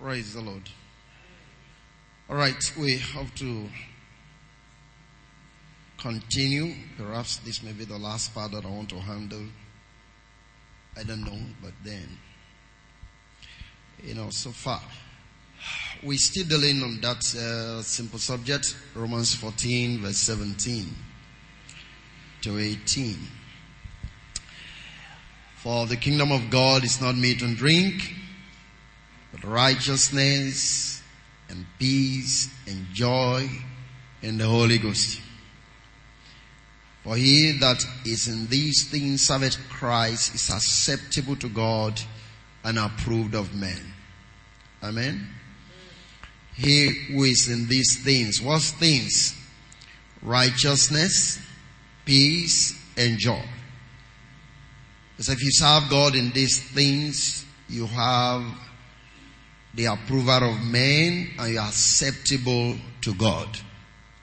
Praise the Lord. All right, we have to continue. Perhaps this may be the last part that I want to handle. I don't know, but then, you know, so far, we're still dealing on that uh, simple subject, Romans 14, verse 17 to 18. For the kingdom of God is not meat and drink, but righteousness and peace and joy in the Holy Ghost. For he that is in these things serveth Christ is acceptable to God and approved of men. Amen. He who is in these things, what things? Righteousness, peace, and joy. Because if you serve God in these things, you have the approval of men and you are acceptable to God.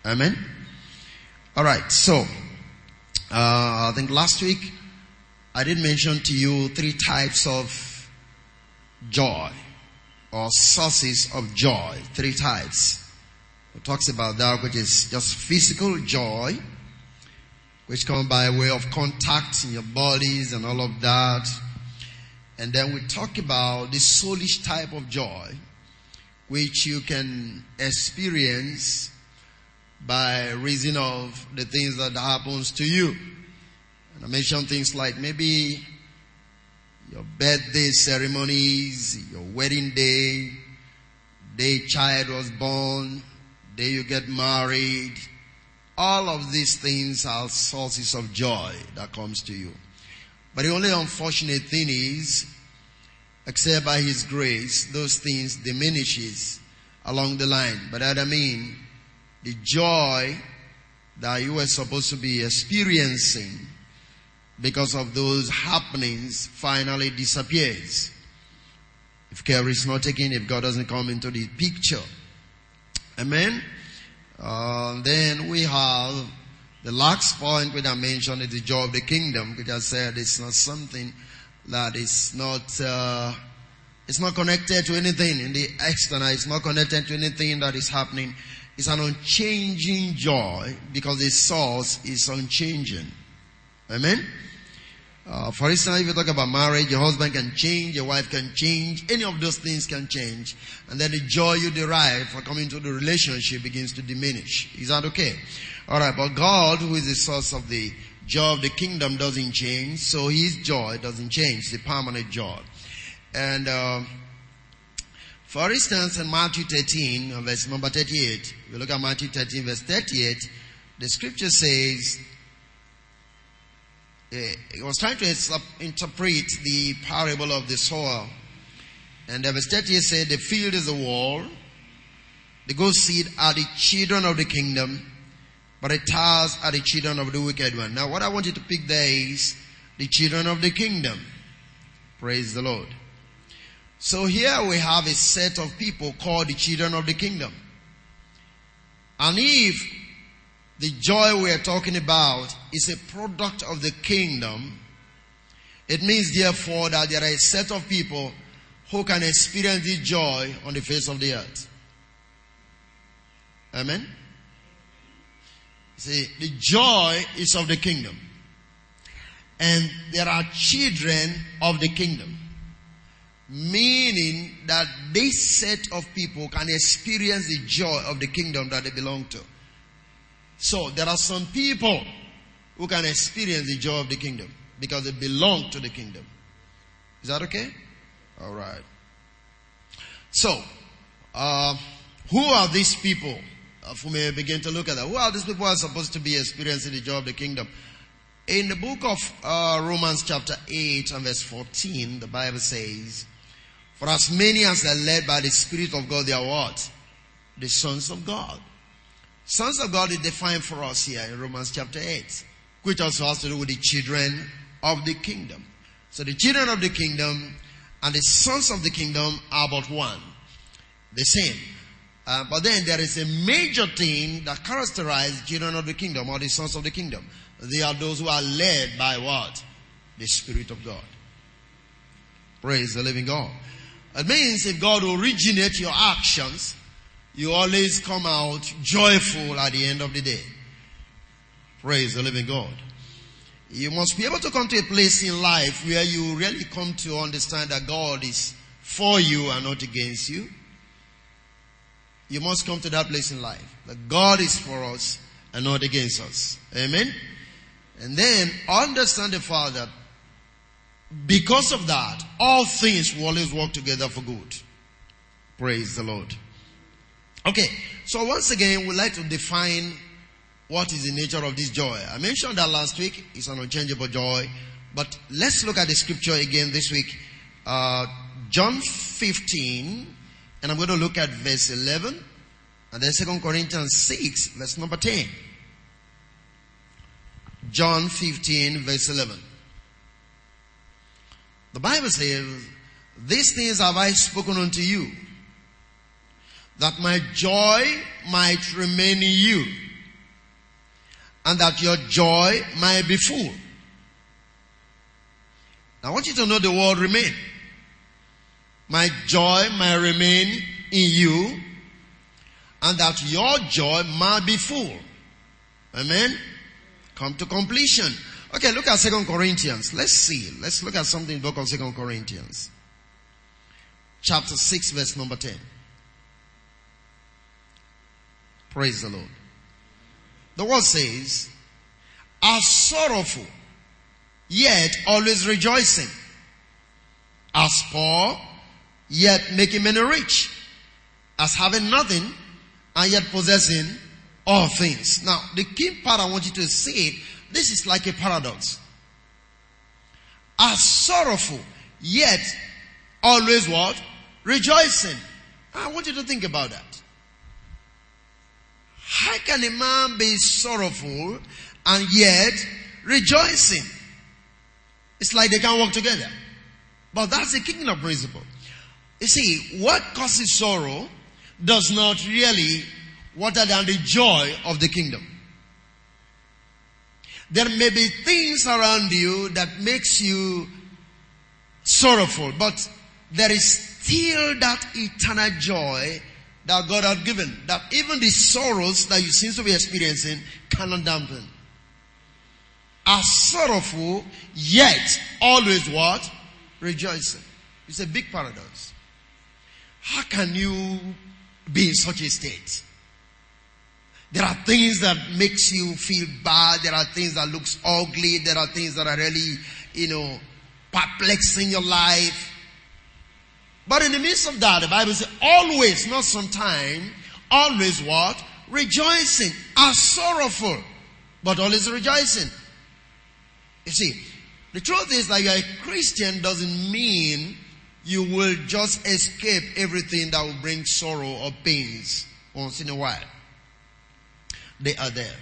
Amen. All right. So, uh, I think last week I did mention to you three types of joy or sources of joy. Three types. It talks about that, which is just physical joy, which come by way of contact in your bodies and all of that. And then we talk about the soulish type of joy, which you can experience by reason of the things that happens to you. And I mentioned things like maybe your birthday ceremonies, your wedding day, day child was born, day you get married, all of these things are sources of joy that comes to you. But the only unfortunate thing is, except by His grace, those things diminishes along the line. But that I mean, the joy that you were supposed to be experiencing because of those happenings finally disappears. If care is not taken, if God doesn't come into the picture. Amen. Uh, then we have the last point which I mentioned is the joy of the kingdom, which I said it's not something that is not, uh, it's not connected to anything in the external. It's not connected to anything that is happening. It's an unchanging joy because the source is unchanging. Amen. Uh, for instance, if you talk about marriage, your husband can change, your wife can change, any of those things can change. And then the joy you derive from coming to the relationship begins to diminish. Is that okay? Alright, but God, who is the source of the joy of the kingdom, doesn't change, so His joy doesn't change, the permanent joy. And, uh, for instance, in Matthew 13, verse number 38, we look at Matthew 13, verse 38, the scripture says, it was trying to interpret the parable of the soil. And verse 38 said, the field is the wall, the good seed are the children of the kingdom, but the tares are the children of the wicked one. Now what I want you to pick there is the children of the kingdom. Praise the Lord. So here we have a set of people called the children of the kingdom. And if the joy we are talking about is a product of the kingdom. It means therefore that there are a set of people who can experience this joy on the face of the earth. Amen. See, the joy is of the kingdom. And there are children of the kingdom. Meaning that this set of people can experience the joy of the kingdom that they belong to. So there are some people who can experience the joy of the kingdom because they belong to the kingdom. Is that okay? All right. So, uh, who are these people? Uh, who may begin to look at that. Are these people are supposed to be experiencing the joy of the kingdom? In the book of uh, Romans chapter 8 and verse 14, the Bible says, For as many as are led by the Spirit of God, they are what? The sons of God. Sons of God is defined for us here in Romans chapter 8, which also has to do with the children of the kingdom. So the children of the kingdom and the sons of the kingdom are but one. The same. Uh, but then there is a major thing that characterizes children of the kingdom or the sons of the kingdom. They are those who are led by what? The Spirit of God. Praise the living God. It means if God originates your actions, you always come out joyful at the end of the day. Praise the living God. You must be able to come to a place in life where you really come to understand that God is for you and not against you. You must come to that place in life. That God is for us and not against us. Amen. And then understand the fact that because of that, all things will always work together for good. Praise the Lord. Okay, so once again, we'd like to define what is the nature of this joy. I mentioned that last week. It's an unchangeable joy. But let's look at the scripture again this week. Uh, John 15, and I'm going to look at verse 11, and then 2 Corinthians 6, verse number 10. John 15, verse 11. The Bible says, These things have I spoken unto you, that my joy might remain in you, and that your joy might be full. Now I want you to know the word remain. My joy might remain in you, and that your joy might be full. Amen? Come to completion. Okay, look at Second Corinthians. Let's see. Let's look at something in the book of Second Corinthians. Chapter 6, verse number 10. Praise the Lord. The word says, are sorrowful, yet always rejoicing. As poor, yet making many rich. As having nothing, and yet possessing all things. Now, the key part I want you to see this is like a paradox. Are sorrowful, yet always what? Rejoicing. I want you to think about that. How can a man be sorrowful and yet rejoicing? It's like they can't work together. But that's the kingdom principle. You see, what causes sorrow does not really water down the joy of the kingdom. There may be things around you that makes you sorrowful, but there is still that eternal joy that God has given. That even the sorrows that you seem to be experiencing cannot dampen. Are sorrowful, yet always what? Rejoicing. It's a big paradox. How can you be in such a state? There are things that makes you feel bad. There are things that looks ugly. There are things that are really, you know, perplexing your life. But in the midst of that, the Bible says always, not sometime, always what? Rejoicing. Are sorrowful, but always rejoicing. You see, the truth is that you're a Christian doesn't mean you will just escape everything that will bring sorrow or pains once in a while they are there.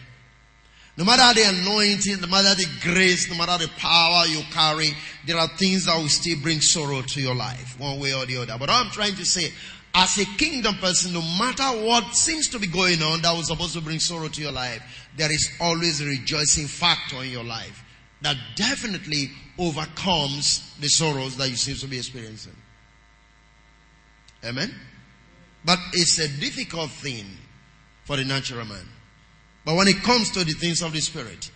No matter the anointing, no matter the grace, no matter the power you carry, there are things that will still bring sorrow to your life, one way or the other. But I'm trying to say, as a kingdom person, no matter what seems to be going on that was supposed to bring sorrow to your life, there is always a rejoicing factor in your life that definitely overcomes the sorrows that you seem to be experiencing. Amen? But it's a difficult thing for the natural man. But when it comes to the things of the Spirit,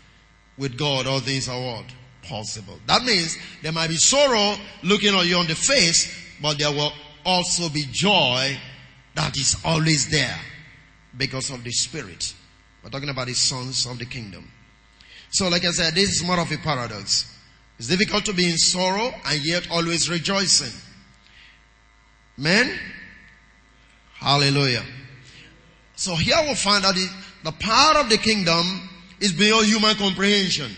with God, all things are what? Possible. That means there might be sorrow looking at you on the face, but there will also be joy that is always there because of the Spirit. We're talking about the sons of the kingdom. So like I said, this is more of a paradox. It's difficult to be in sorrow and yet always rejoicing. Men? Hallelujah. So here we'll find out the power of the kingdom is beyond human comprehension.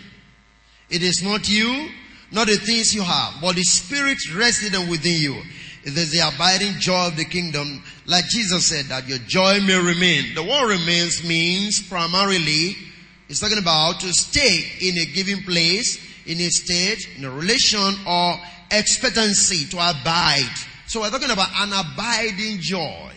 It is not you, not the things you have, but the spirit resident within you. It is the abiding joy of the kingdom. Like Jesus said that your joy may remain. The word remains means primarily, it's talking about to stay in a given place, in a state, in a relation or expectancy to abide. So we're talking about an abiding joy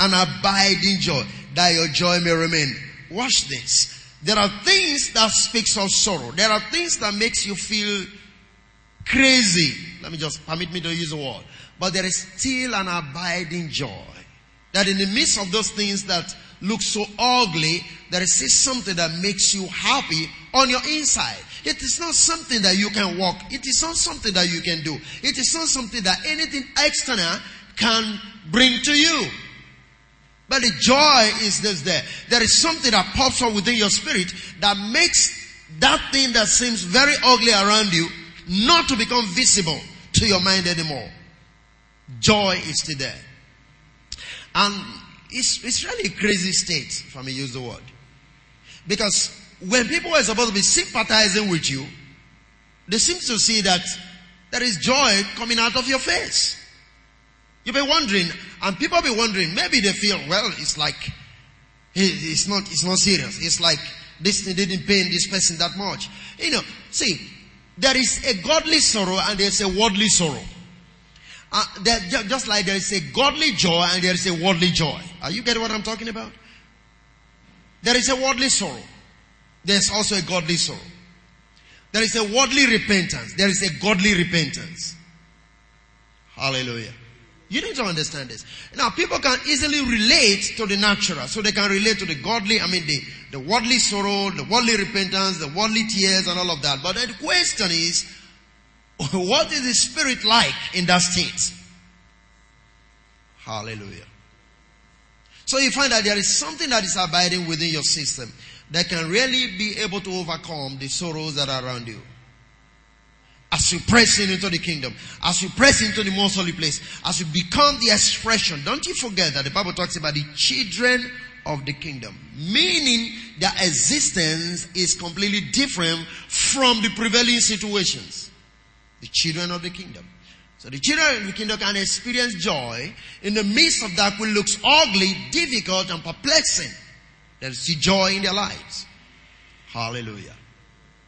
an abiding joy, that your joy may remain. Watch this. There are things that speaks of sorrow. There are things that makes you feel crazy. Let me just permit me to use the word. But there is still an abiding joy. That in the midst of those things that look so ugly, there is something that makes you happy on your inside. It is not something that you can walk. It is not something that you can do. It is not something that anything external can bring to you. But the joy is just there. There is something that pops up within your spirit that makes that thing that seems very ugly around you not to become visible to your mind anymore. Joy is still there. And it's, it's really a crazy state, if I may use the word. Because when people are supposed to be sympathizing with you, they seem to see that there is joy coming out of your face. You'll be wondering, and people be wondering, maybe they feel, well, it's like, it's not, it's not serious. It's like, this didn't pain this person that much. You know, see, there is a godly sorrow and there's a worldly sorrow. Uh, just like there is a godly joy and there is a worldly joy. Are you getting what I'm talking about? There is a worldly sorrow. There's also a godly sorrow. There is a worldly repentance. There is a godly repentance. Hallelujah. You need to understand this. Now, people can easily relate to the natural, so they can relate to the godly, I mean, the, the worldly sorrow, the worldly repentance, the worldly tears, and all of that. But the question is, what is the spirit like in that state? Hallelujah. So you find that there is something that is abiding within your system that can really be able to overcome the sorrows that are around you. As you press into the kingdom, as you press into the most holy place, as you become the expression, don't you forget that the Bible talks about the children of the kingdom. Meaning their existence is completely different from the prevailing situations. The children of the kingdom. So the children of the kingdom can experience joy in the midst of that which looks ugly, difficult, and perplexing. They see joy in their lives. Hallelujah.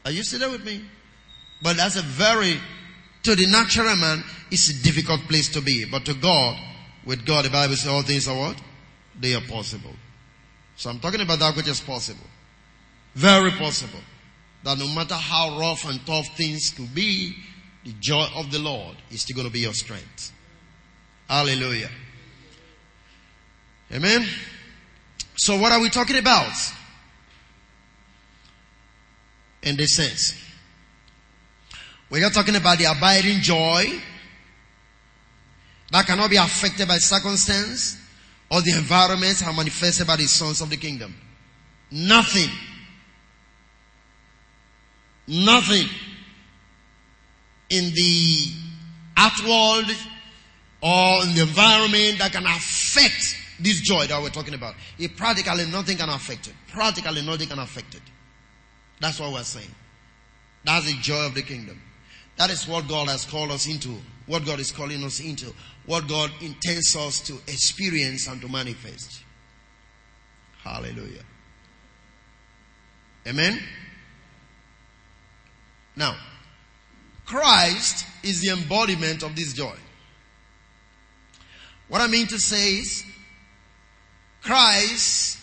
Are you there with me? But that's a very, to the natural man, it's a difficult place to be. But to God, with God, the Bible says all things are what? They are possible. So I'm talking about that which is possible. Very possible. That no matter how rough and tough things could be, the joy of the Lord is still going to be your strength. Hallelujah. Amen. So what are we talking about? In this sense. We are talking about the abiding joy that cannot be affected by circumstance or the environments are manifested by the sons of the kingdom. Nothing. Nothing in the art world or in the environment that can affect this joy that we're talking about. It practically nothing can affect it. Practically nothing can affect it. That's what we're saying. That's the joy of the kingdom. That is what God has called us into. What God is calling us into. What God intends us to experience and to manifest. Hallelujah. Amen. Now, Christ is the embodiment of this joy. What I mean to say is, Christ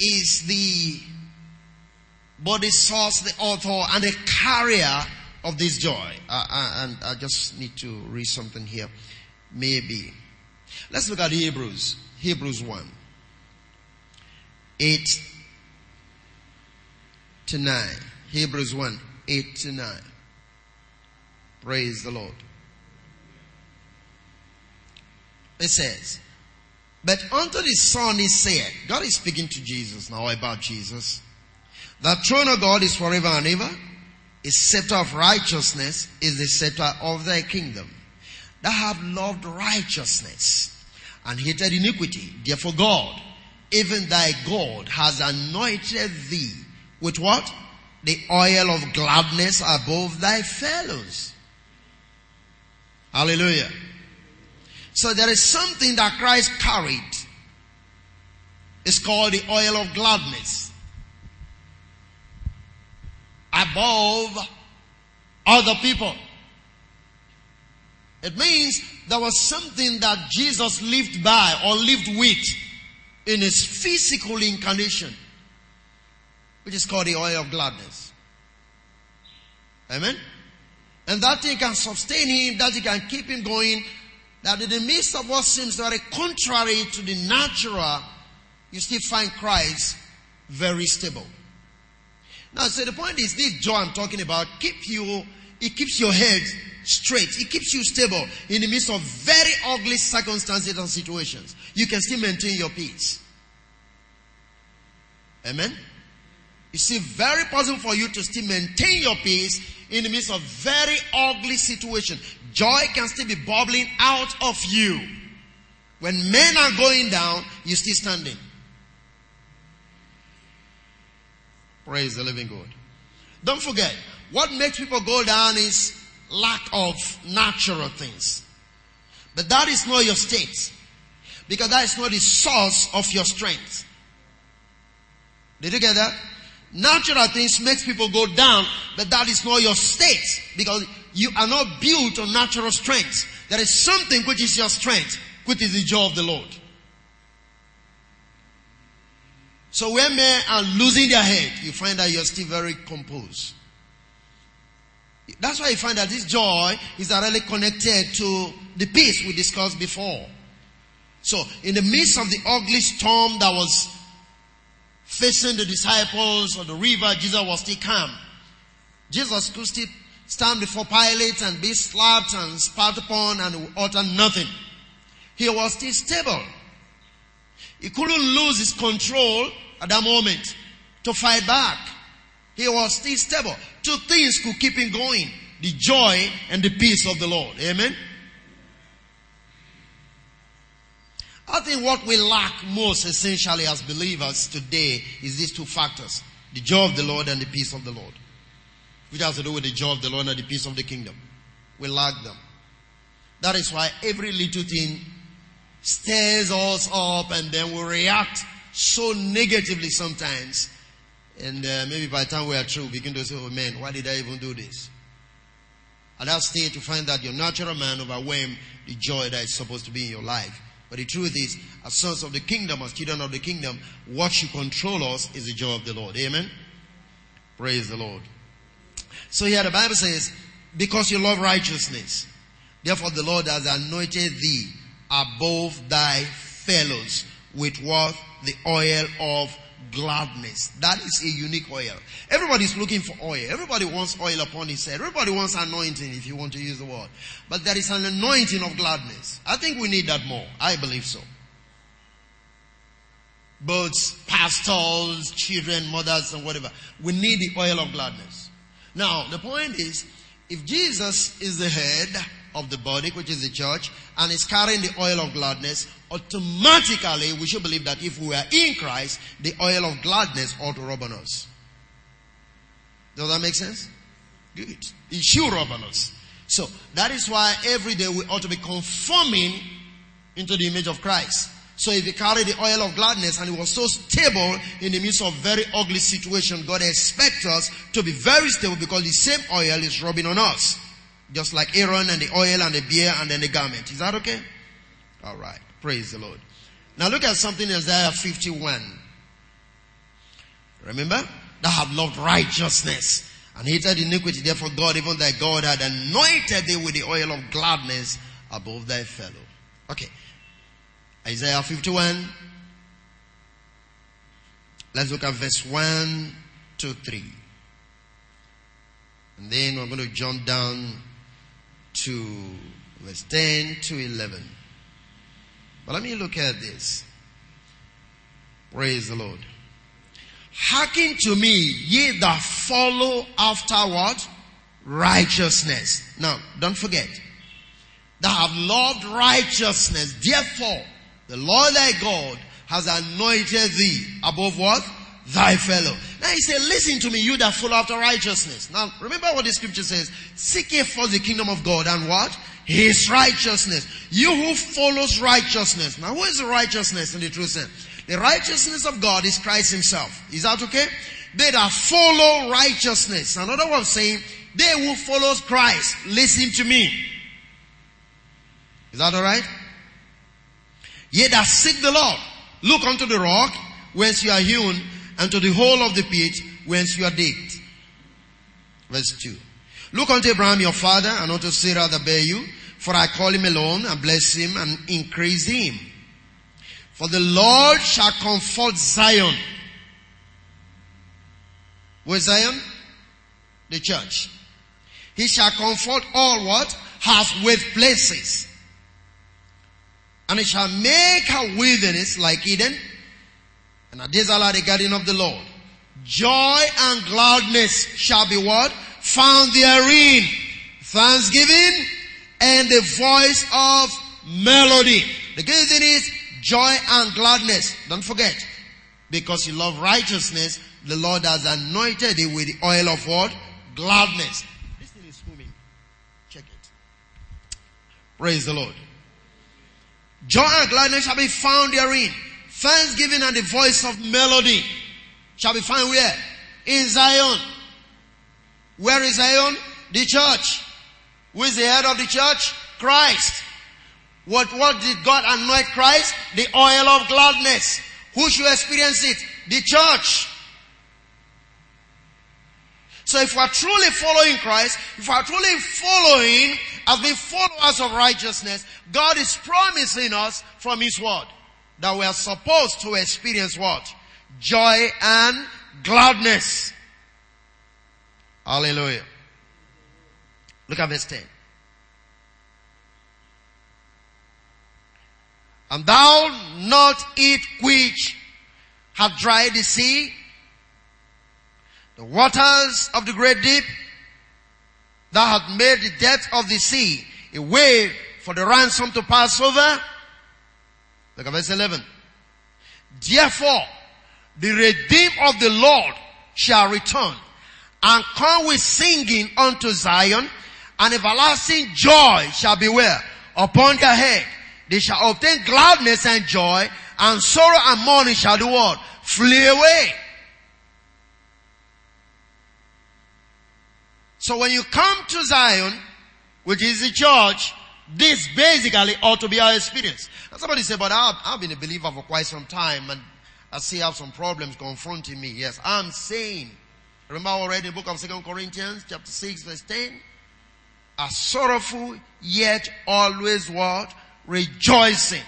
is the body source, the author, and the carrier of this joy. Uh, uh, and I just need to read something here. Maybe. Let's look at Hebrews. Hebrews 1. 8 to 9. Hebrews 1, 8 to 9. Praise the Lord. It says, but unto the Son is said, God is speaking to Jesus now about Jesus. The throne of God is forever and ever. His scepter of righteousness is the scepter of thy kingdom. Thou have loved righteousness and hated iniquity. Therefore God, even thy God, has anointed thee with what? The oil of gladness above thy fellows. Hallelujah. So there is something that Christ carried. It's called the oil of gladness. Above other people. It means there was something that Jesus lived by or lived with in his physical incarnation, which is called the oil of gladness. Amen? And that thing can sustain him, that it can keep him going, that in the midst of what seems very contrary to the natural, you still find Christ very stable. Now, so the point is, this joy I'm talking about keep you, it keeps your head straight. It keeps you stable in the midst of very ugly circumstances and situations. You can still maintain your peace. Amen? You see, very possible for you to still maintain your peace in the midst of very ugly situation. Joy can still be bubbling out of you. When men are going down, you're still standing. Praise the living God. Don't forget, what makes people go down is lack of natural things. But that is not your state. Because that is not the source of your strength. Did you get that? Natural things makes people go down, but that is not your state. Because you are not built on natural strength. There is something which is your strength, which is the joy of the Lord. So when men are losing their head, you find that you're still very composed. That's why you find that this joy is directly connected to the peace we discussed before. So in the midst of the ugly storm that was facing the disciples on the river, Jesus was still calm. Jesus could still stand before Pilate and be slapped and spat upon and utter nothing. He was still stable. He couldn't lose his control at that moment to fight back. He was still stable. Two things could keep him going. The joy and the peace of the Lord. Amen. I think what we lack most essentially as believers today is these two factors. The joy of the Lord and the peace of the Lord. Which has to do with the joy of the Lord and the peace of the kingdom. We lack them. That is why every little thing stirs us up and then we react so negatively sometimes. And uh, maybe by the time we are through, we begin to say, oh man, why did I even do this? At that stage, to find that your natural man overwhelmed the joy that is supposed to be in your life. But the truth is, as sons of the kingdom, as children of the kingdom, what should control us is the joy of the Lord. Amen? Praise the Lord. So here the Bible says, because you love righteousness, therefore the Lord has anointed thee above thy fellows with what? The oil of gladness. That is a unique oil. Everybody's looking for oil. Everybody wants oil upon his head. Everybody wants anointing if you want to use the word. But there is an anointing of gladness. I think we need that more. I believe so. Both pastors, children, mothers, and whatever. We need the oil of gladness. Now, the point is, if Jesus is the head of the body, which is the church, and is carrying the oil of gladness, automatically we should believe that if we are in Christ, the oil of gladness ought to rub on us. Does that make sense? Good. It should rub on us. So that is why every day we ought to be conforming into the image of Christ. So if he carried the oil of gladness and he was so stable in the midst of very ugly situation, God expects us to be very stable because the same oil is rubbing on us. Just like Aaron and the oil and the beer and then the garment. Is that okay? Alright. Praise the Lord. Now look at something in Isaiah 51. Remember? Thou have loved righteousness and hated iniquity. Therefore God, even thy God, had anointed thee with the oil of gladness above thy fellow. Okay. Isaiah 51. Let's look at verse 1 to 3. And then we're going to jump down to verse 10 to 11. But let me look at this. Praise the Lord. Hearken to me, ye that follow after what? Righteousness. Now, don't forget. That have loved righteousness. Therefore, the Lord thy God has anointed thee above what? Thy fellow. Now he said, listen to me, you that follow after righteousness. Now, remember what the scripture says. Seek ye first the kingdom of God and what? His righteousness. You who follows righteousness. Now who is righteousness in the true sense? The righteousness of God is Christ himself. Is that okay? They that follow righteousness. Another of saying, they who follows Christ, listen to me. Is that alright? Ye that seek the Lord, look unto the rock whence you are hewn and to the hole of the pit whence you are digged. Verse 2. Look unto Abraham your father and unto Sarah that bare you, for I call him alone and bless him and increase him. For the Lord shall comfort Zion. Where Zion? The church. He shall comfort all what? Has with places. And he shall make her wilderness like Eden, and a desert like the garden of the Lord. Joy and gladness shall be what? Found therein. Thanksgiving and the voice of melody. The good thing is joy and gladness. Don't forget. Because you love righteousness, the Lord has anointed it with the oil of what? Gladness. This thing is moving. Check it. Praise the Lord. Joy and gladness shall be found therein. Thanksgiving and the voice of melody shall be found where? In Zion. Where is Zion? The church. Who is the head of the church? Christ. What, what did God anoint Christ? The oil of gladness. Who should experience it? The church. So if we are truly following Christ, if we are truly following as being followers of righteousness, God is promising us from His word that we are supposed to experience what? Joy and gladness. Hallelujah. Look at verse 10. And thou not eat which have dried the sea, the waters of the great deep, thou hast made the depth of the sea a way for the ransom to pass over. Look at verse 11. Therefore, the redeemed of the Lord shall return and come with singing unto Zion and everlasting joy shall be where? Upon their head. They shall obtain gladness and joy and sorrow and mourning shall do what? Flee away. So when you come to Zion, which is the church, this basically ought to be our experience. And somebody said, but I've, I've been a believer for quite some time and I still have some problems confronting me. Yes, I'm saying, remember already the book of Second Corinthians chapter 6 verse 10? Are sorrowful yet always what? Rejoicing.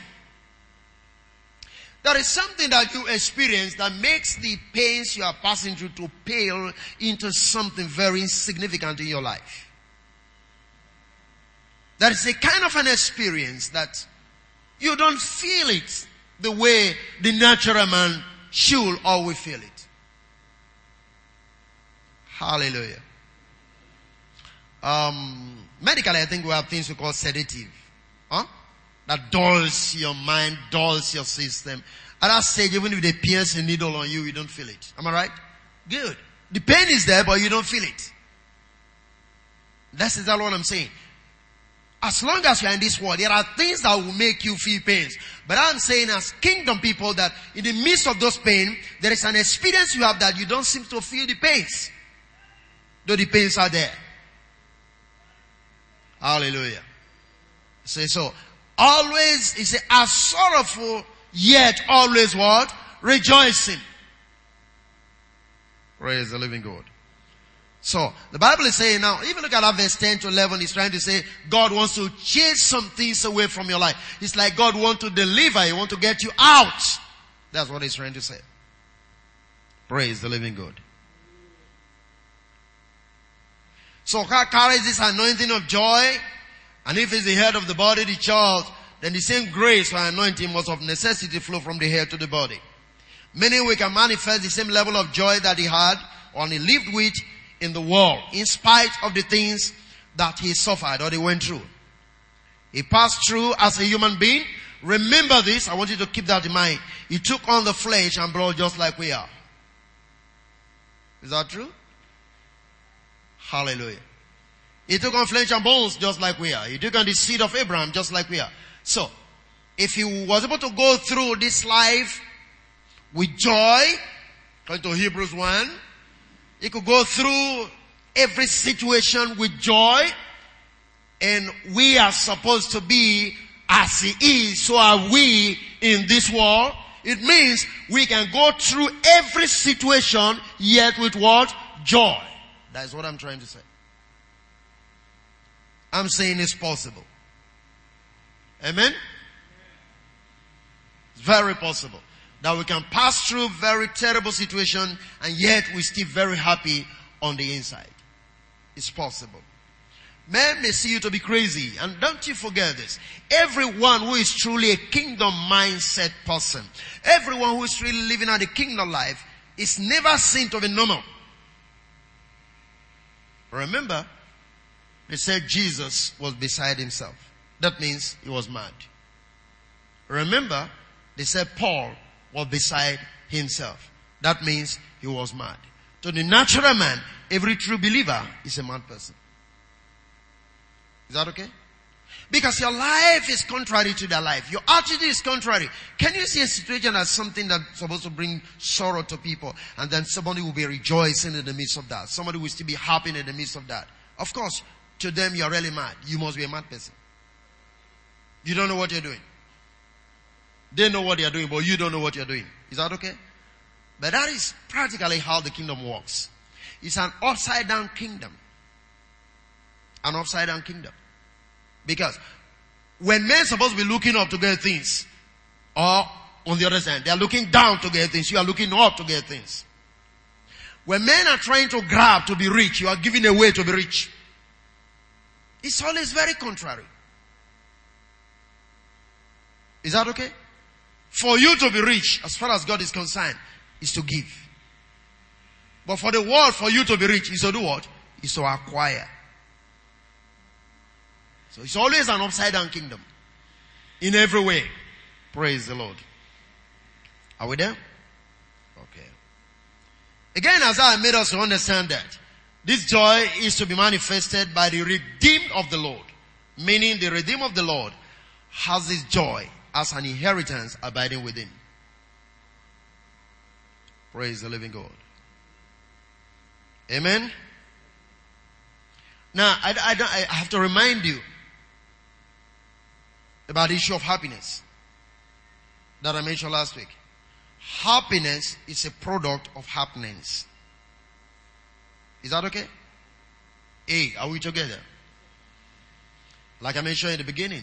There is something that you experience that makes the pains you are passing through to pale into something very insignificant in your life. There is a kind of an experience that you don't feel it the way the natural man should or always feel it. Hallelujah. Um, medically, I think we have things we call sedative. Huh? That dulls your mind, dulls your system. At that stage, even if they pierce a needle on you, you don't feel it. Am I right? Good. The pain is there, but you don't feel it. That's exactly what I'm saying. As long as you're in this world, there are things that will make you feel pains. But I'm saying as kingdom people that in the midst of those pain, there is an experience you have that you don't seem to feel the pains. Though the pains are there. Hallelujah. Say so. Always, he said, sorrowful, yet always what? Rejoicing. Praise the living God. So, the Bible is saying now, even look at that verse 10 to 11, he's trying to say, God wants to chase some things away from your life. It's like God wants to deliver, He wants to get you out. That's what he's trying to say. Praise the living God. So God carries this anointing of joy, and if he's the head of the body, the child, then the same grace or anointing must of necessity flow from the head to the body. Meaning we can manifest the same level of joy that he had, or he lived with in the world, in spite of the things that he suffered or he went through. He passed through as a human being. Remember this, I want you to keep that in mind. He took on the flesh and blood just like we are. Is that true? Hallelujah. He took on flesh and bones just like we are. He took on the seed of Abraham just like we are. So, if he was able to go through this life with joy, according to Hebrews 1, he could go through every situation with joy. And we are supposed to be as he is, so are we in this world. It means we can go through every situation yet with what? Joy. That is what I'm trying to say. I'm saying it's possible. Amen? It's very possible that we can pass through very terrible situation and yet we still very happy on the inside. It's possible. Men may see you to be crazy and don't you forget this. Everyone who is truly a kingdom mindset person, everyone who is really living out the kingdom life is never seen to be normal. Remember, they said Jesus was beside himself. That means he was mad. Remember, they said Paul was beside himself. That means he was mad. To the natural man, every true believer is a mad person. Is that okay? Because your life is contrary to their life. Your attitude is contrary. Can you see a situation as something that's supposed to bring sorrow to people and then somebody will be rejoicing in the midst of that? Somebody will still be happy in the midst of that. Of course, to them you're really mad. You must be a mad person. You don't know what you're doing. They know what they're doing, but you don't know what you're doing. Is that okay? But that is practically how the kingdom works. It's an upside down kingdom. An upside down kingdom. Because when men are supposed to be looking up to get things, or on the other side, they are looking down to get things, you are looking up to get things. When men are trying to grab to be rich, you are giving away to be rich. It's always very contrary. Is that okay? For you to be rich, as far as God is concerned, is to give. But for the world, for you to be rich, is to do what? Is to acquire. So it's always an upside down kingdom. In every way. Praise the Lord. Are we there? Okay. Again, as I made us to understand that this joy is to be manifested by the redeemed of the Lord. Meaning the redeemed of the Lord has this joy as an inheritance abiding within. Praise the living God. Amen. Now, I, I, I have to remind you about the issue of happiness that I mentioned last week. Happiness is a product of happenings. Is that okay? Hey, are we together? Like I mentioned in the beginning.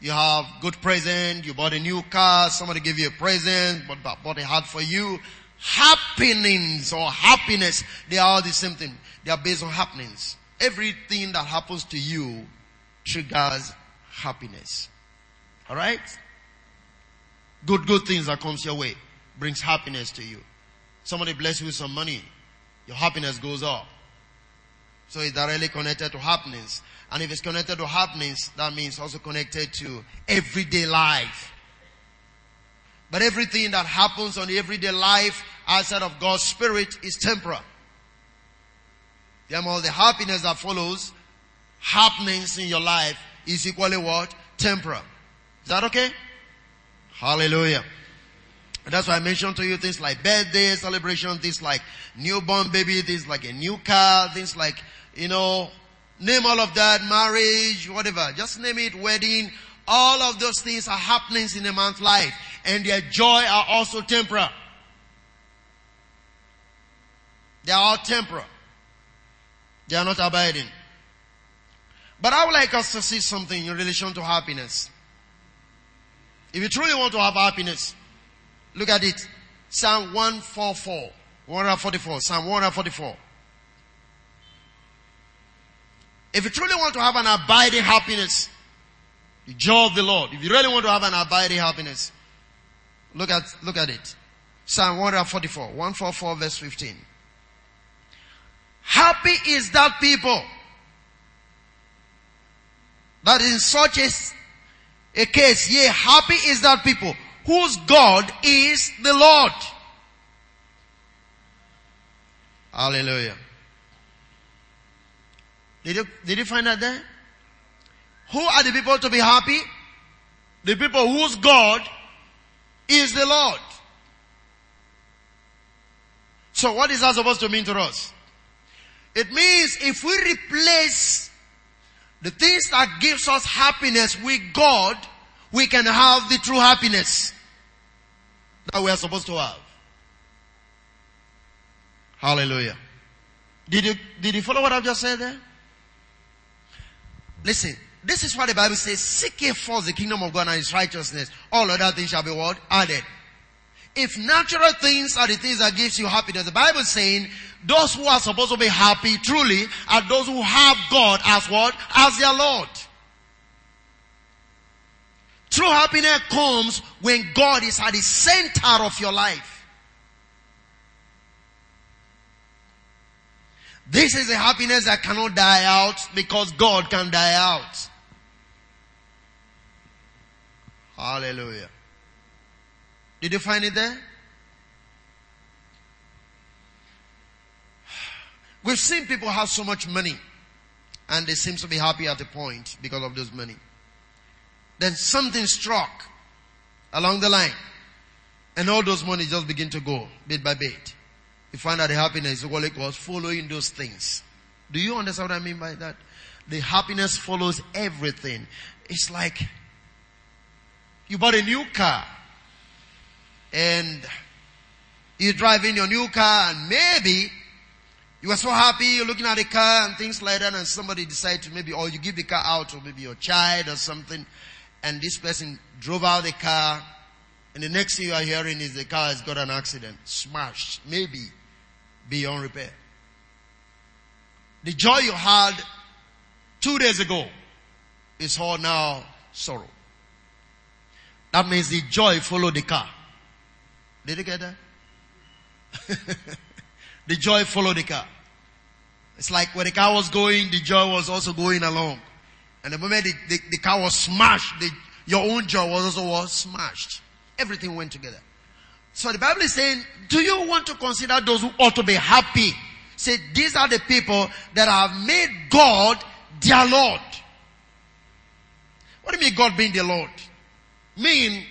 You have good present, you bought a new car, somebody gave you a present, but bought a hat for you. Happenings or happiness, they are all the same thing. They are based on happenings. Everything that happens to you triggers happiness. Alright? Good, good things that comes your way brings happiness to you. Somebody bless you with some money, your happiness goes up. So it's directly connected to happenings. And if it's connected to happenings, that means also connected to everyday life. But everything that happens on everyday life outside of God's Spirit is temporal. All the happiness that follows happenings in your life is equally what? Temporal. Is that okay? Hallelujah. That's why I mentioned to you things like birthday celebration, things like newborn baby, things like a new car, things like, you know, name all of that, marriage, whatever. Just name it, wedding. All of those things are happenings in a man's life and their joy are also temporal. They are all temporal. They are not abiding. But I would like us to see something in relation to happiness. If you truly want to have happiness, look at it. Psalm 144, 144, Psalm 144. If you truly want to have an abiding happiness, the joy of the Lord, if you really want to have an abiding happiness, look at, look at it. Psalm 144, 144 verse 15. Happy is that people that in such a, a case, yea, happy is that people whose God is the Lord. Hallelujah. Did you, did you find that there? Who are the people to be happy? The people whose God is the Lord. So what is that supposed to mean to us? It means if we replace the things that gives us happiness with God, we can have the true happiness that we are supposed to have. Hallelujah. Did you, did you follow what I've just said there? Listen, this is what the Bible says, seek ye first the kingdom of God and his righteousness. All other things shall be what? Added. If natural things are the things that gives you happiness, the Bible is saying those who are supposed to be happy truly are those who have God as what? As their Lord. True happiness comes when God is at the center of your life. This is a happiness that cannot die out because God can die out. Hallelujah. Did you find it there? We've seen people have so much money and they seem to be happy at the point because of this money. Then something struck along the line and all those money just begin to go bit by bit. You find that the happiness what it was following those things. Do you understand what I mean by that? The happiness follows everything. It's like you bought a new car and you're driving your new car and maybe you were so happy, you're looking at the car and things like that and somebody decided to maybe, or you give the car out to maybe your child or something and this person drove out the car and the next thing you are hearing is the car has got an accident, smashed, maybe beyond repair. The joy you had two days ago is all now sorrow. That means the joy followed the car. Did you get that? the joy followed the car. It's like where the car was going, the joy was also going along. And the moment the, the, the car was smashed, the, your own jaw was also was smashed. Everything went together. So the Bible is saying, do you want to consider those who ought to be happy? Say, these are the people that have made God their Lord. What do you mean God being their Lord? Mean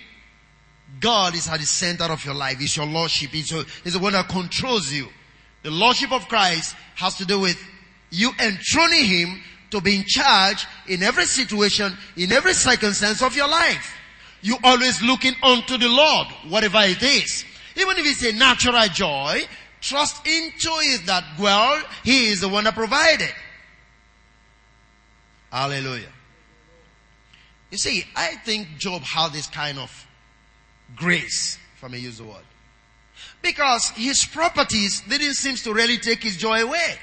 God is at the center of your life. It's your lordship. It's, your, it's the one that controls you. The lordship of Christ has to do with you enthroning Him to be in charge in every situation, in every circumstance of your life. You always looking unto the Lord, whatever it is. Even if it's a natural joy, trust into it that, well, He is the one that provided. Hallelujah. You see, I think Job had this kind of grace, if I may use the word. Because his properties didn't seem to really take his joy away.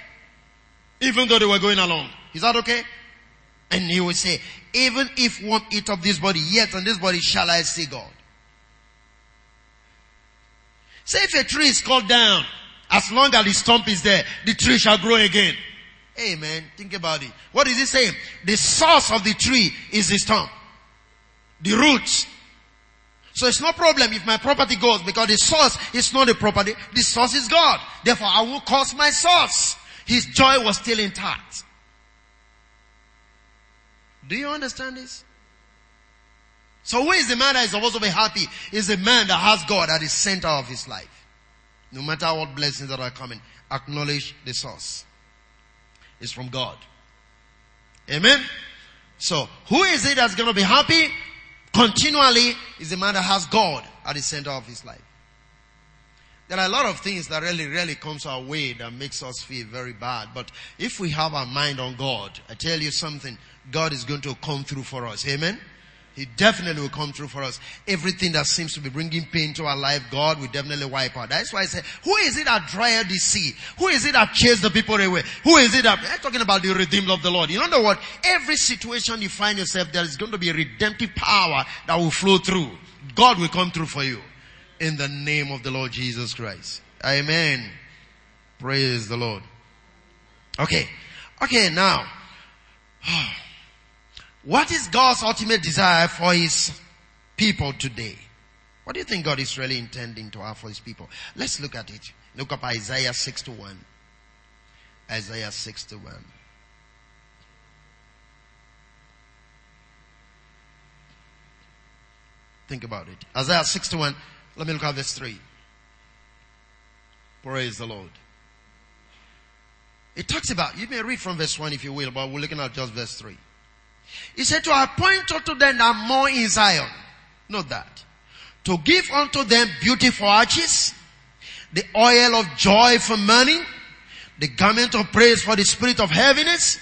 Even though they were going along. Is that okay? And he would say, even if one eat of this body, yet on this body shall I see God. Say if a tree is cut down, as long as the stump is there, the tree shall grow again. Amen. Think about it. What is he saying? The source of the tree is the stump. The roots. So it's no problem if my property goes because the source is not the property. The source is God. Therefore I will cause my source. His joy was still intact. Do you understand this? So who is the man that is supposed to be happy? Is the man that has God at the center of his life. No matter what blessings that are coming, acknowledge the source. It's from God. Amen? So, who is it that's gonna be happy? Continually is the man that has God at the center of his life. There are a lot of things that really, really comes our way that makes us feel very bad. But if we have our mind on God, I tell you something, God is going to come through for us. Amen? He definitely will come through for us. Everything that seems to be bringing pain to our life, God will definitely wipe out. That's why I say, who is it that dried the sea? Who is it that chased the people away? Who is it that, I'm talking about the redeemed of the Lord. You know what? Every situation you find yourself, there is going to be a redemptive power that will flow through. God will come through for you. In the name of the Lord Jesus Christ. Amen. Praise the Lord. Okay. Okay, now. What is God's ultimate desire for His people today? What do you think God is really intending to have for His people? Let's look at it. Look up Isaiah 61. Isaiah 61. Think about it. Isaiah 61. Let me look at verse 3. Praise the Lord. It talks about, you may read from verse 1 if you will, but we're looking at just verse 3. He said to appoint unto them that more in Zion. Note that. To give unto them beautiful arches, the oil of joy for mourning, the garment of praise for the spirit of heaviness,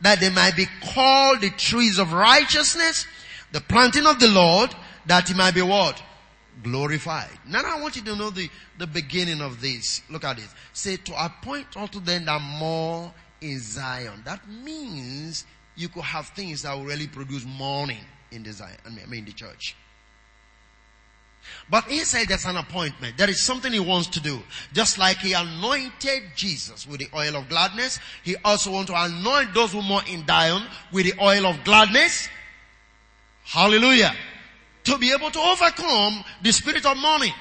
that they might be called the trees of righteousness, the planting of the Lord, that he might be what? Glorified. Now I want you to know the, the beginning of this. Look at this. Say to appoint unto them that more in Zion. That means you could have things that will really produce mourning in the I mean in the church. But he said there's an appointment. There is something he wants to do. Just like he anointed Jesus with the oil of gladness, he also wants to anoint those who mourn in Zion with the oil of gladness. Hallelujah. To be able to overcome the spirit of mourning.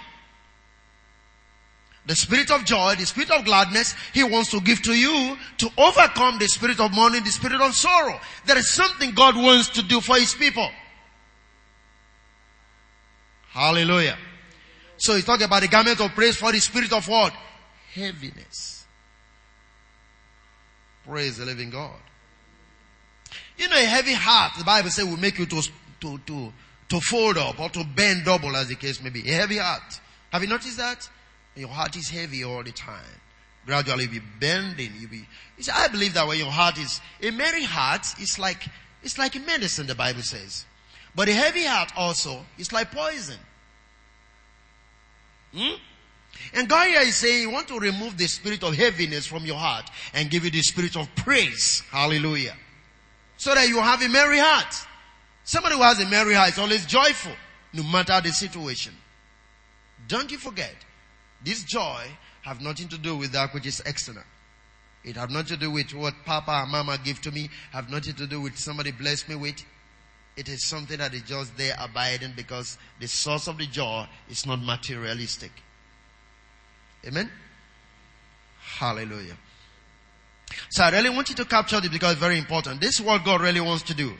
The spirit of joy, the spirit of gladness, He wants to give to you to overcome the spirit of mourning, the spirit of sorrow. There is something God wants to do for His people. Hallelujah. So he's talking about the garment of praise for the spirit of what? Heaviness. Praise the living God. You know, a heavy heart, the Bible says will make you to, to, to, to fold up or to bend double as the case may be. A heavy heart. Have you noticed that? Your heart is heavy all the time. Gradually you'll be bending. You'll be, see, I believe that when your heart is, a merry heart is like, it's like medicine, the Bible says. But a heavy heart also is like poison. Hmm? And God here is saying, you want to remove the spirit of heaviness from your heart and give you the spirit of praise. Hallelujah. So that you have a merry heart. Somebody who has a merry heart is always joyful, no matter the situation. Don't you forget, this joy have nothing to do with that which is external. It have nothing to do with what Papa and Mama give to me, have nothing to do with somebody bless me with. It is something that is just there abiding because the source of the joy is not materialistic. Amen? Hallelujah. So I really want you to capture this because it's very important. This is what God really wants to do.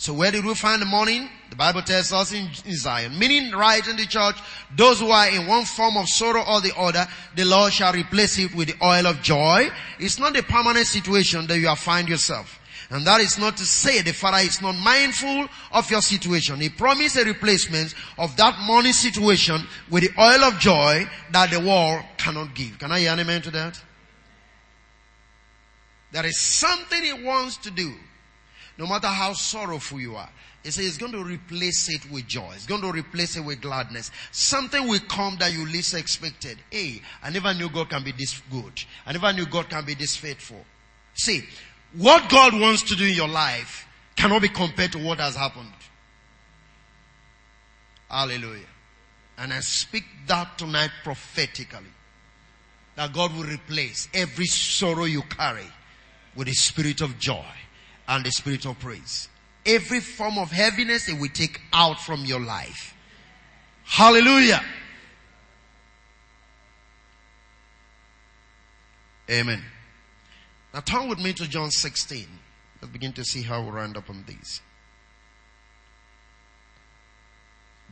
So where did we find the mourning? The Bible tells us in, Zion. Meaning right in the church, those who are in one form of sorrow or the other, the Lord shall replace it with the oil of joy. It's not a permanent situation that you find yourself. And that is not to say the Father is not mindful of your situation. He promised a replacement of that money situation with the oil of joy that the world cannot give. Can I hear an amen to that? There is something He wants to do no matter how sorrowful you are. He says he's going to replace it with joy. He's going to replace it with gladness. Something will come that you least expected. Hey, I never knew God can be this good. I never knew God can be this faithful. See, what God wants to do in your life cannot be compared to what has happened. Hallelujah. And I speak that tonight prophetically. That God will replace every sorrow you carry with a spirit of joy and the spirit of praise. Every form of heaviness it will take out from your life. Hallelujah. Amen. Now turn with me to John 16. Let's begin to see how we round up on these.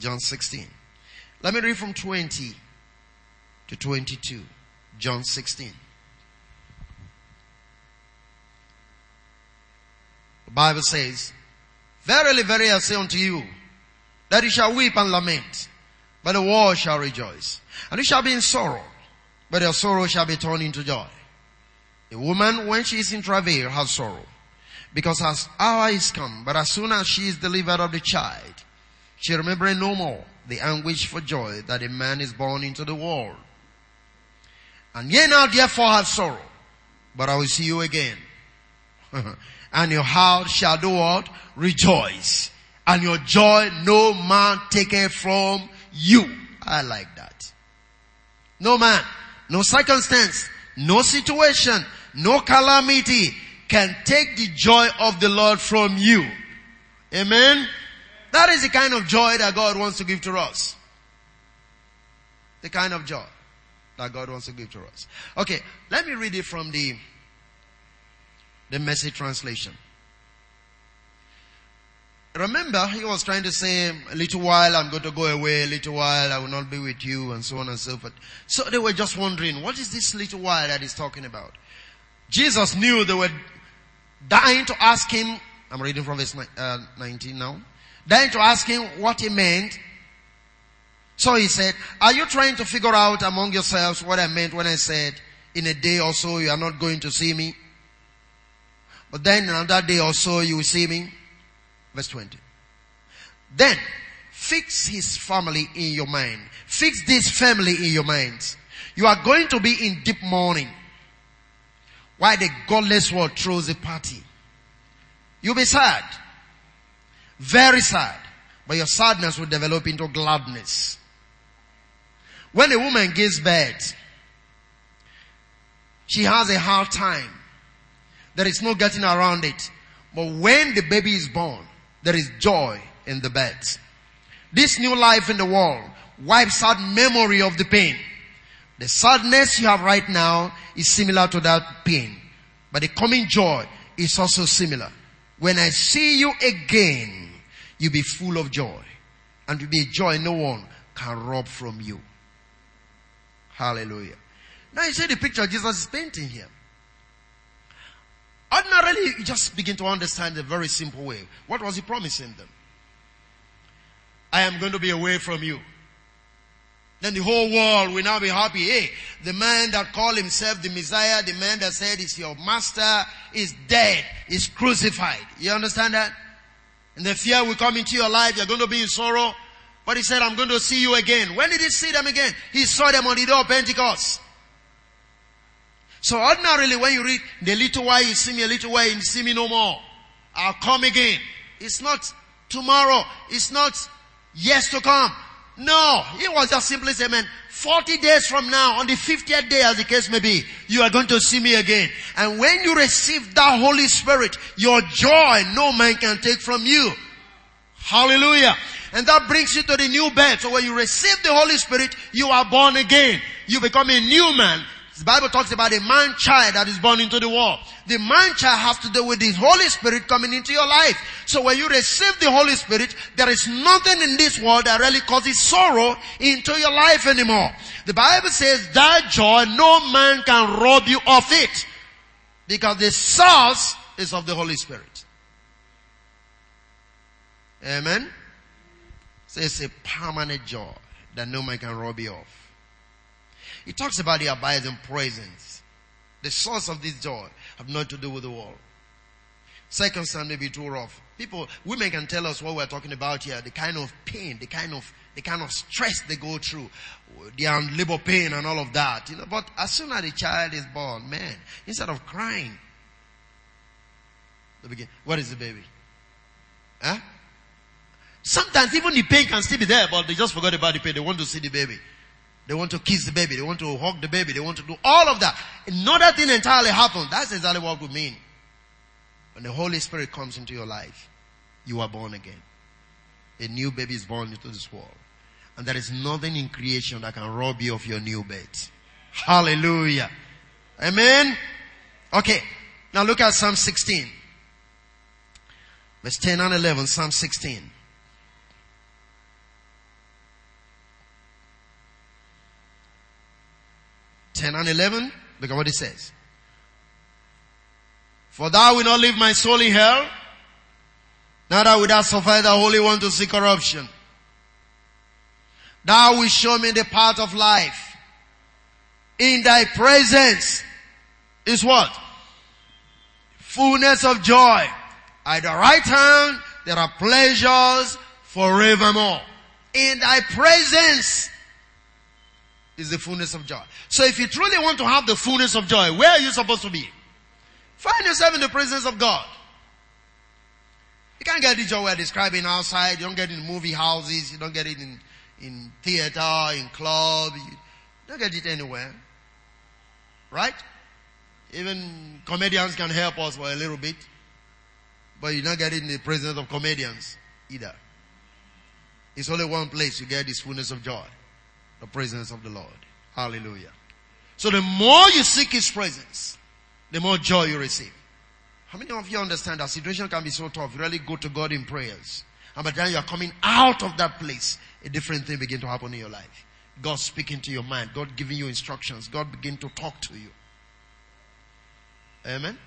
John 16. Let me read from 20 to 22. John 16. The Bible says, Verily, verily, I say unto you, that you shall weep and lament, but the world shall rejoice. And you shall be in sorrow, but your sorrow shall be turned into joy. A woman, when she is in travail, has sorrow, because her hour is come, but as soon as she is delivered of the child, she remembers no more the anguish for joy that a man is born into the world. And ye now therefore have sorrow, but I will see you again. and your heart shall do what? Rejoice. And your joy no man taketh from you. I like that. No man, no circumstance, no situation, no calamity can take the joy of the Lord from you. Amen? That is the kind of joy that God wants to give to us. The kind of joy that God wants to give to us. Okay, let me read it from the the message translation. Remember, he was trying to say, a little while I'm going to go away, a little while I will not be with you, and so on and so forth. So they were just wondering, what is this little while that he's talking about? Jesus knew they were dying to ask him, I'm reading from verse uh, 19 now, dying to ask him what he meant. So he said, are you trying to figure out among yourselves what I meant when I said, in a day or so you are not going to see me? But then another day or so you will see me. Verse 20. Then fix his family in your mind. Fix this family in your minds. You are going to be in deep mourning. While the godless world throws a party. You'll be sad. Very sad. But your sadness will develop into gladness. When a woman gives birth, she has a hard time. There is no getting around it. But when the baby is born, there is joy in the birth. This new life in the world wipes out memory of the pain. The sadness you have right now is similar to that pain. But the coming joy is also similar. When I see you again, you'll be full of joy. And you'll be a joy no one can rob from you. Hallelujah. Now you see the picture Jesus is painting here. Ordinarily, you just begin to understand the very simple way. What was he promising them? I am going to be away from you. Then the whole world will now be happy. Hey, the man that called himself the Messiah, the man that said is your master, is dead, is crucified. You understand that? And the fear will come into your life. You're going to be in sorrow. But he said, I'm going to see you again. When did he see them again? He saw them on the day of Pentecost. So ordinarily when you read, the little while you see me, a little while you see me no more. I'll come again. It's not tomorrow. It's not years to come. No, he was just simply saying, man, 40 days from now, on the 50th day as the case may be, you are going to see me again. And when you receive that Holy Spirit, your joy no man can take from you. Hallelujah. And that brings you to the new birth. So when you receive the Holy Spirit, you are born again. You become a new man. The Bible talks about a man child that is born into the world. The man child has to do with the Holy Spirit coming into your life. So when you receive the Holy Spirit, there is nothing in this world that really causes sorrow into your life anymore. The Bible says that joy, no man can rob you of it. Because the source is of the Holy Spirit. Amen. So it's a permanent joy that no man can rob you of. He talks about the abiding presence. The source of this joy have nothing to do with the world. Second son may be too rough. People, women can tell us what we're talking about here, the kind of pain, the kind of, the kind of stress they go through, their labor pain and all of that, you know, but as soon as the child is born, man, instead of crying, they begin, what is the baby? Huh? Sometimes even the pain can still be there, but they just forgot about the pain. They want to see the baby. They want to kiss the baby. They want to hug the baby. They want to do all of that. Another thing entirely happens. That's exactly what we mean. When the Holy Spirit comes into your life, you are born again. A new baby is born into this world. And there is nothing in creation that can rob you of your new birth. Hallelujah. Amen. Okay. Now look at Psalm 16. Verse 10 and 11, Psalm 16. 10 and 11. Look at what it says. For thou will not leave my soul in hell, neither will thou suffer the Holy One to see corruption. Thou wilt show me the path of life. In thy presence is what? Fullness of joy. At the right hand, there are pleasures forevermore. In thy presence is the fullness of joy. So if you truly want to have the fullness of joy, where are you supposed to be? Find yourself in the presence of God. You can't get the joy we're describing outside. You don't get it in movie houses. You don't get it in, in theater, in club. You don't get it anywhere. Right? Even comedians can help us for a little bit. But you don't get it in the presence of comedians either. It's only one place you get this fullness of joy the presence of the Lord. Hallelujah. So the more you seek His presence, the more joy you receive. How many of you understand that situation can be so tough? You really go to God in prayers. And by the time you are coming out of that place, a different thing begin to happen in your life. God speaking to your mind. God giving you instructions. God begin to talk to you. Amen.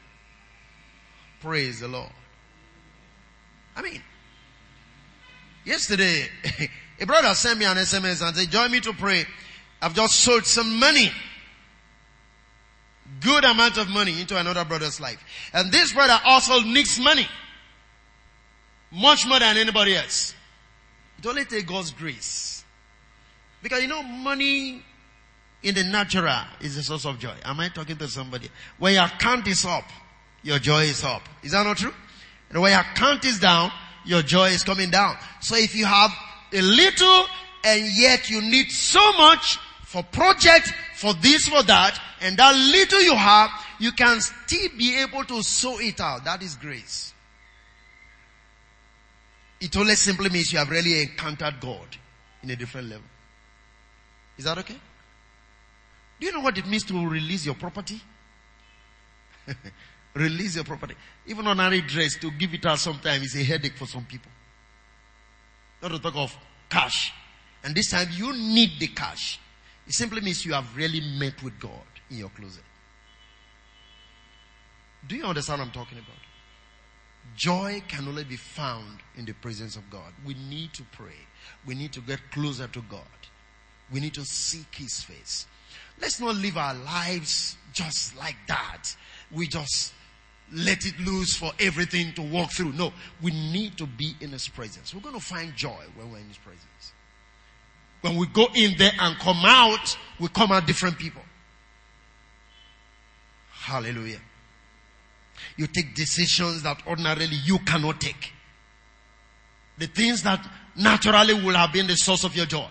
Praise the Lord. I mean, yesterday, A brother sent me an SMS and said, join me to pray. I've just sold some money. good amount of money into another brother's life. And this brother also needs money. Much more than anybody else. It only takes God's grace. Because you know, money in the natural is a source of joy. Am I talking to somebody? When your account is up, your joy is up. Is that not true? And when your account is down, your joy is coming down. So if you have a little and yet you need so much for project, for this, for that, and that little you have, you can still be able to sow it out. That is grace. It only simply means you have really encountered God in a different level. Is that okay? Do you know what it means to release your property? release your property. Even ordinary dress, to give it out sometimes is a headache for some people. Not to talk of cash. And this time you need the cash. It simply means you have really met with God in your closet. Do you understand what I'm talking about? Joy can only be found in the presence of God. We need to pray. We need to get closer to God. We need to seek His face. Let's not live our lives just like that. We just let it loose for everything to walk through. No, we need to be in His presence. We're going to find joy when we're in His presence. When we go in there and come out, we come out different people. Hallelujah. You take decisions that ordinarily you cannot take. The things that naturally will have been the source of your joy.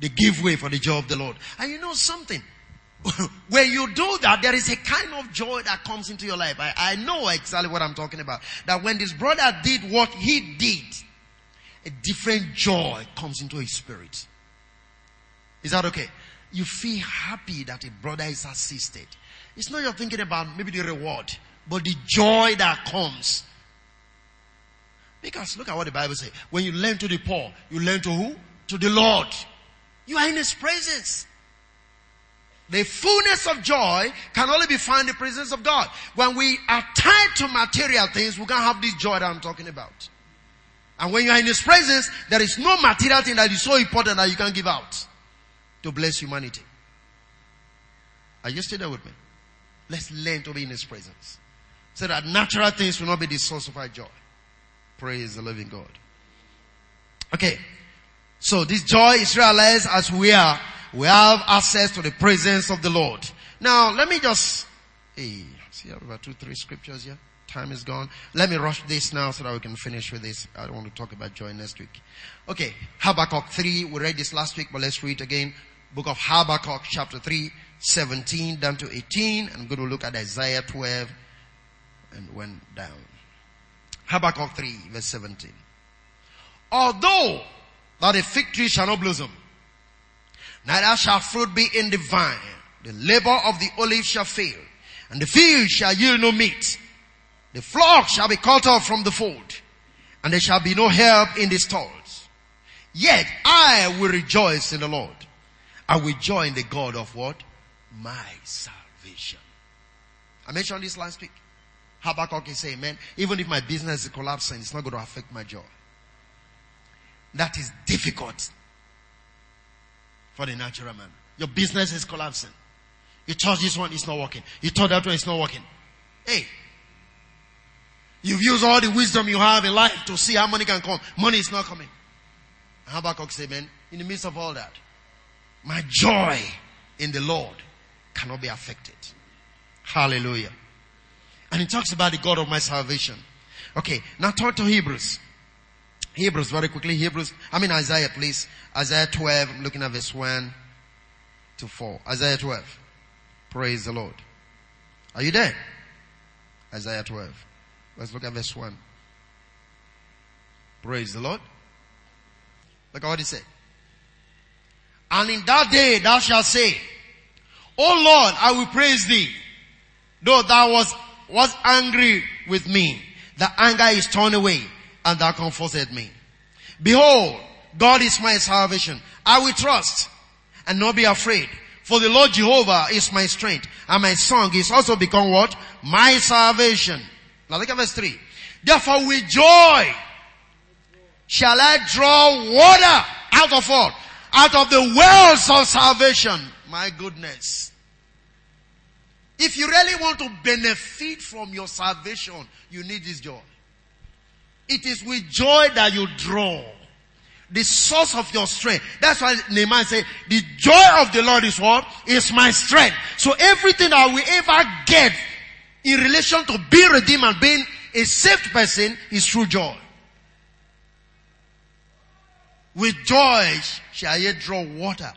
They give way for the joy of the Lord. And you know something? when you do that, there is a kind of joy that comes into your life. I, I know exactly what I'm talking about. That when this brother did what he did, a different joy comes into his spirit. Is that okay? You feel happy that a brother is assisted. It's not you're thinking about maybe the reward, but the joy that comes. Because look at what the Bible says. When you learn to the poor, you learn to who? To the Lord. You are in His presence. The fullness of joy can only be found in the presence of God. When we are tied to material things, we can't have this joy that I'm talking about. And when you are in His presence, there is no material thing that is so important that you can give out to bless humanity. Are you still there with me? Let's learn to be in His presence. So that natural things will not be the source of our joy. Praise the living God. Okay. So this joy is realized as we are, we have access to the presence of the Lord. Now, let me just, hey, see, I have about two, three scriptures here. Time is gone. Let me rush this now so that we can finish with this. I don't want to talk about joy next week. Okay. Habakkuk 3. We read this last week, but let's read again. Book of Habakkuk chapter 3, 17 down to 18. I'm going to look at Isaiah 12 and went down. Habakkuk 3 verse 17. Although that a fig tree shall not blossom, neither shall fruit be in the vine, the labor of the olive shall fail, and the field shall yield no meat. The flock shall be cut off from the fold, and there shall be no help in the stalls. Yet I will rejoice in the Lord. I will join the God of what? My salvation. I mentioned this last week. Habakkuk is saying, man, even if my business is collapsing, it's not going to affect my joy. That is difficult for the natural man. Your business is collapsing. You thought this one is not working. You thought that one is not working. Hey, you've used all the wisdom you have in life to see how money can come. Money is not coming. Habakkuk said, man, in the midst of all that, my joy in the Lord cannot be affected. Hallelujah. And he talks about the God of my salvation. Okay, now turn to Hebrews. Hebrews, very quickly. Hebrews, I mean Isaiah, please. Isaiah 12, I'm looking at verse 1 to 4. Isaiah 12. Praise the Lord. Are you there? Isaiah 12. Let's look at verse 1. Praise the Lord. Look at what he said. And in that day thou shalt say, O Lord, I will praise thee. Though thou was, was angry with me, the anger is torn away and thou comforted me. Behold, God is my salvation. I will trust and not be afraid. For the Lord Jehovah is my strength and my song is also become what? My salvation. Now look at verse 3. Therefore with joy shall I draw water out of what? out of the wells of salvation. My goodness. If you really want to benefit from your salvation, you need this joy. It is with joy that you draw. The source of your strength. That's why Nehemiah said, the joy of the Lord is what? Is my strength. So everything that we ever get in relation to being redeemed and being a saved person is through joy. With joy shall ye draw water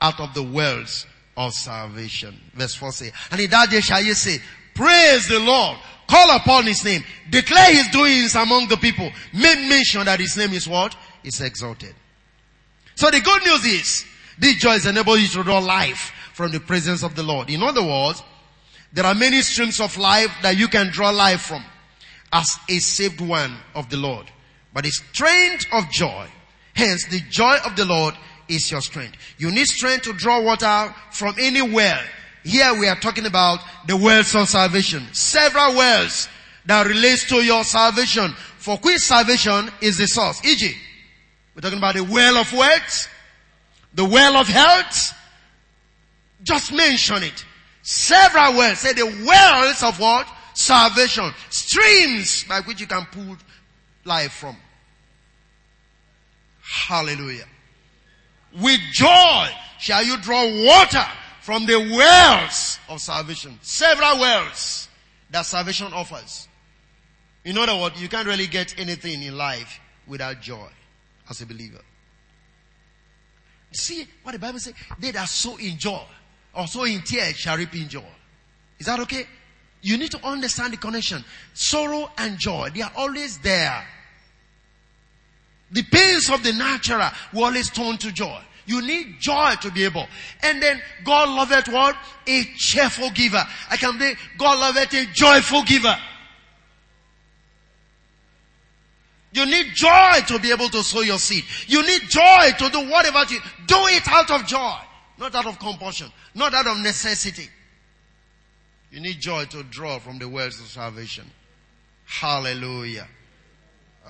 out of the wells of salvation. Verse 4 say, and in that day shall ye say, praise the Lord, call upon his name, declare his doings among the people, make mention that his name is what? Is exalted. So the good news is, this joy is enable you to draw life from the presence of the Lord. In other words, there are many streams of life that you can draw life from as a saved one of the Lord. But the strength of joy, hence the joy of the Lord is your strength. You need strength to draw water from any well. Here we are talking about the wells of salvation. Several wells that relates to your salvation. For which salvation is the source. E.g., we're talking about the well of wealth, the well of health. Just mention it. Several wells. Say the wells of what? Salvation. Streams by which you can pull life from. Hallelujah. With joy shall you draw water from the wells of salvation. Several wells that salvation offers. In other words, you can't really get anything in life without joy as a believer. See what the Bible says? They that sow in joy or sow in tears shall reap in joy. Is that okay? You need to understand the connection. Sorrow and joy, they are always there. The pains of the natural will always turn to joy. You need joy to be able. And then God loveth what? A cheerful giver. I can say God loveth a joyful giver. You need joy to be able to sow your seed. You need joy to do whatever you do it out of joy, not out of compulsion, not out of necessity. You need joy to draw from the wells of salvation. Hallelujah.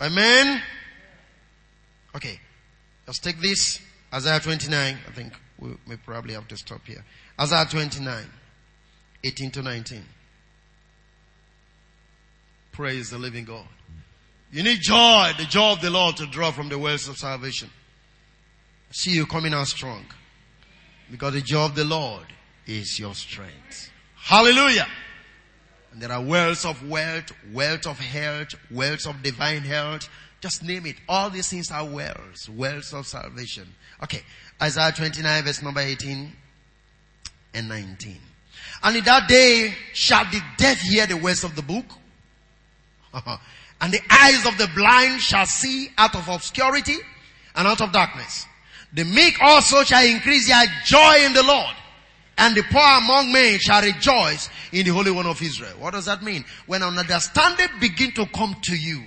Amen. Okay. Let's take this. Isaiah 29. I think we may probably have to stop here. Isaiah 29. 18 to 19. Praise the living God. You need joy, the joy of the Lord to draw from the wells of salvation. See you coming out strong. Because the joy of the Lord is your strength. Hallelujah. And there are wells of wealth, wealth of health, wells of divine health. Just name it. All these things are wells, wells of salvation. Okay. Isaiah 29 verse number 18 and 19. And in that day shall the deaf hear the words of the book. And the eyes of the blind shall see out of obscurity and out of darkness. The meek also shall increase their joy in the Lord. And the poor among men shall rejoice in the Holy One of Israel. What does that mean? When an understanding begin to come to you.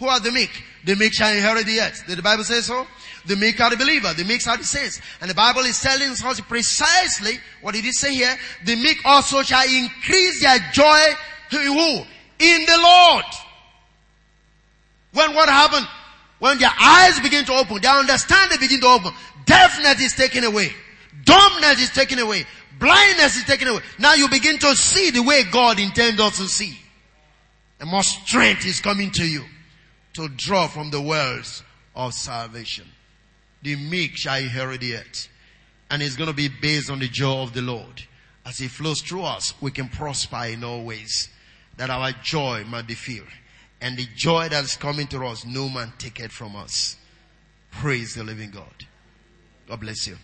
Who are the meek? The meek shall inherit the earth. Did the Bible say so? The meek are the believer. The meek are the saints. And the Bible is telling us precisely what did it say here? The meek also shall increase their joy. Who? in the Lord. When what happened? When their eyes begin to open, their understanding begin to open, deafness is taken away, dumbness is taken away, blindness is taken away. Now you begin to see the way God intends us to see. And more strength is coming to you to draw from the wells of salvation. The meek shall inherit the earth. And it's going to be based on the joy of the Lord. As it flows through us, we can prosper in all ways that our joy might be filled. And the joy that is coming to us, no man take it from us. Praise the living God. God bless you.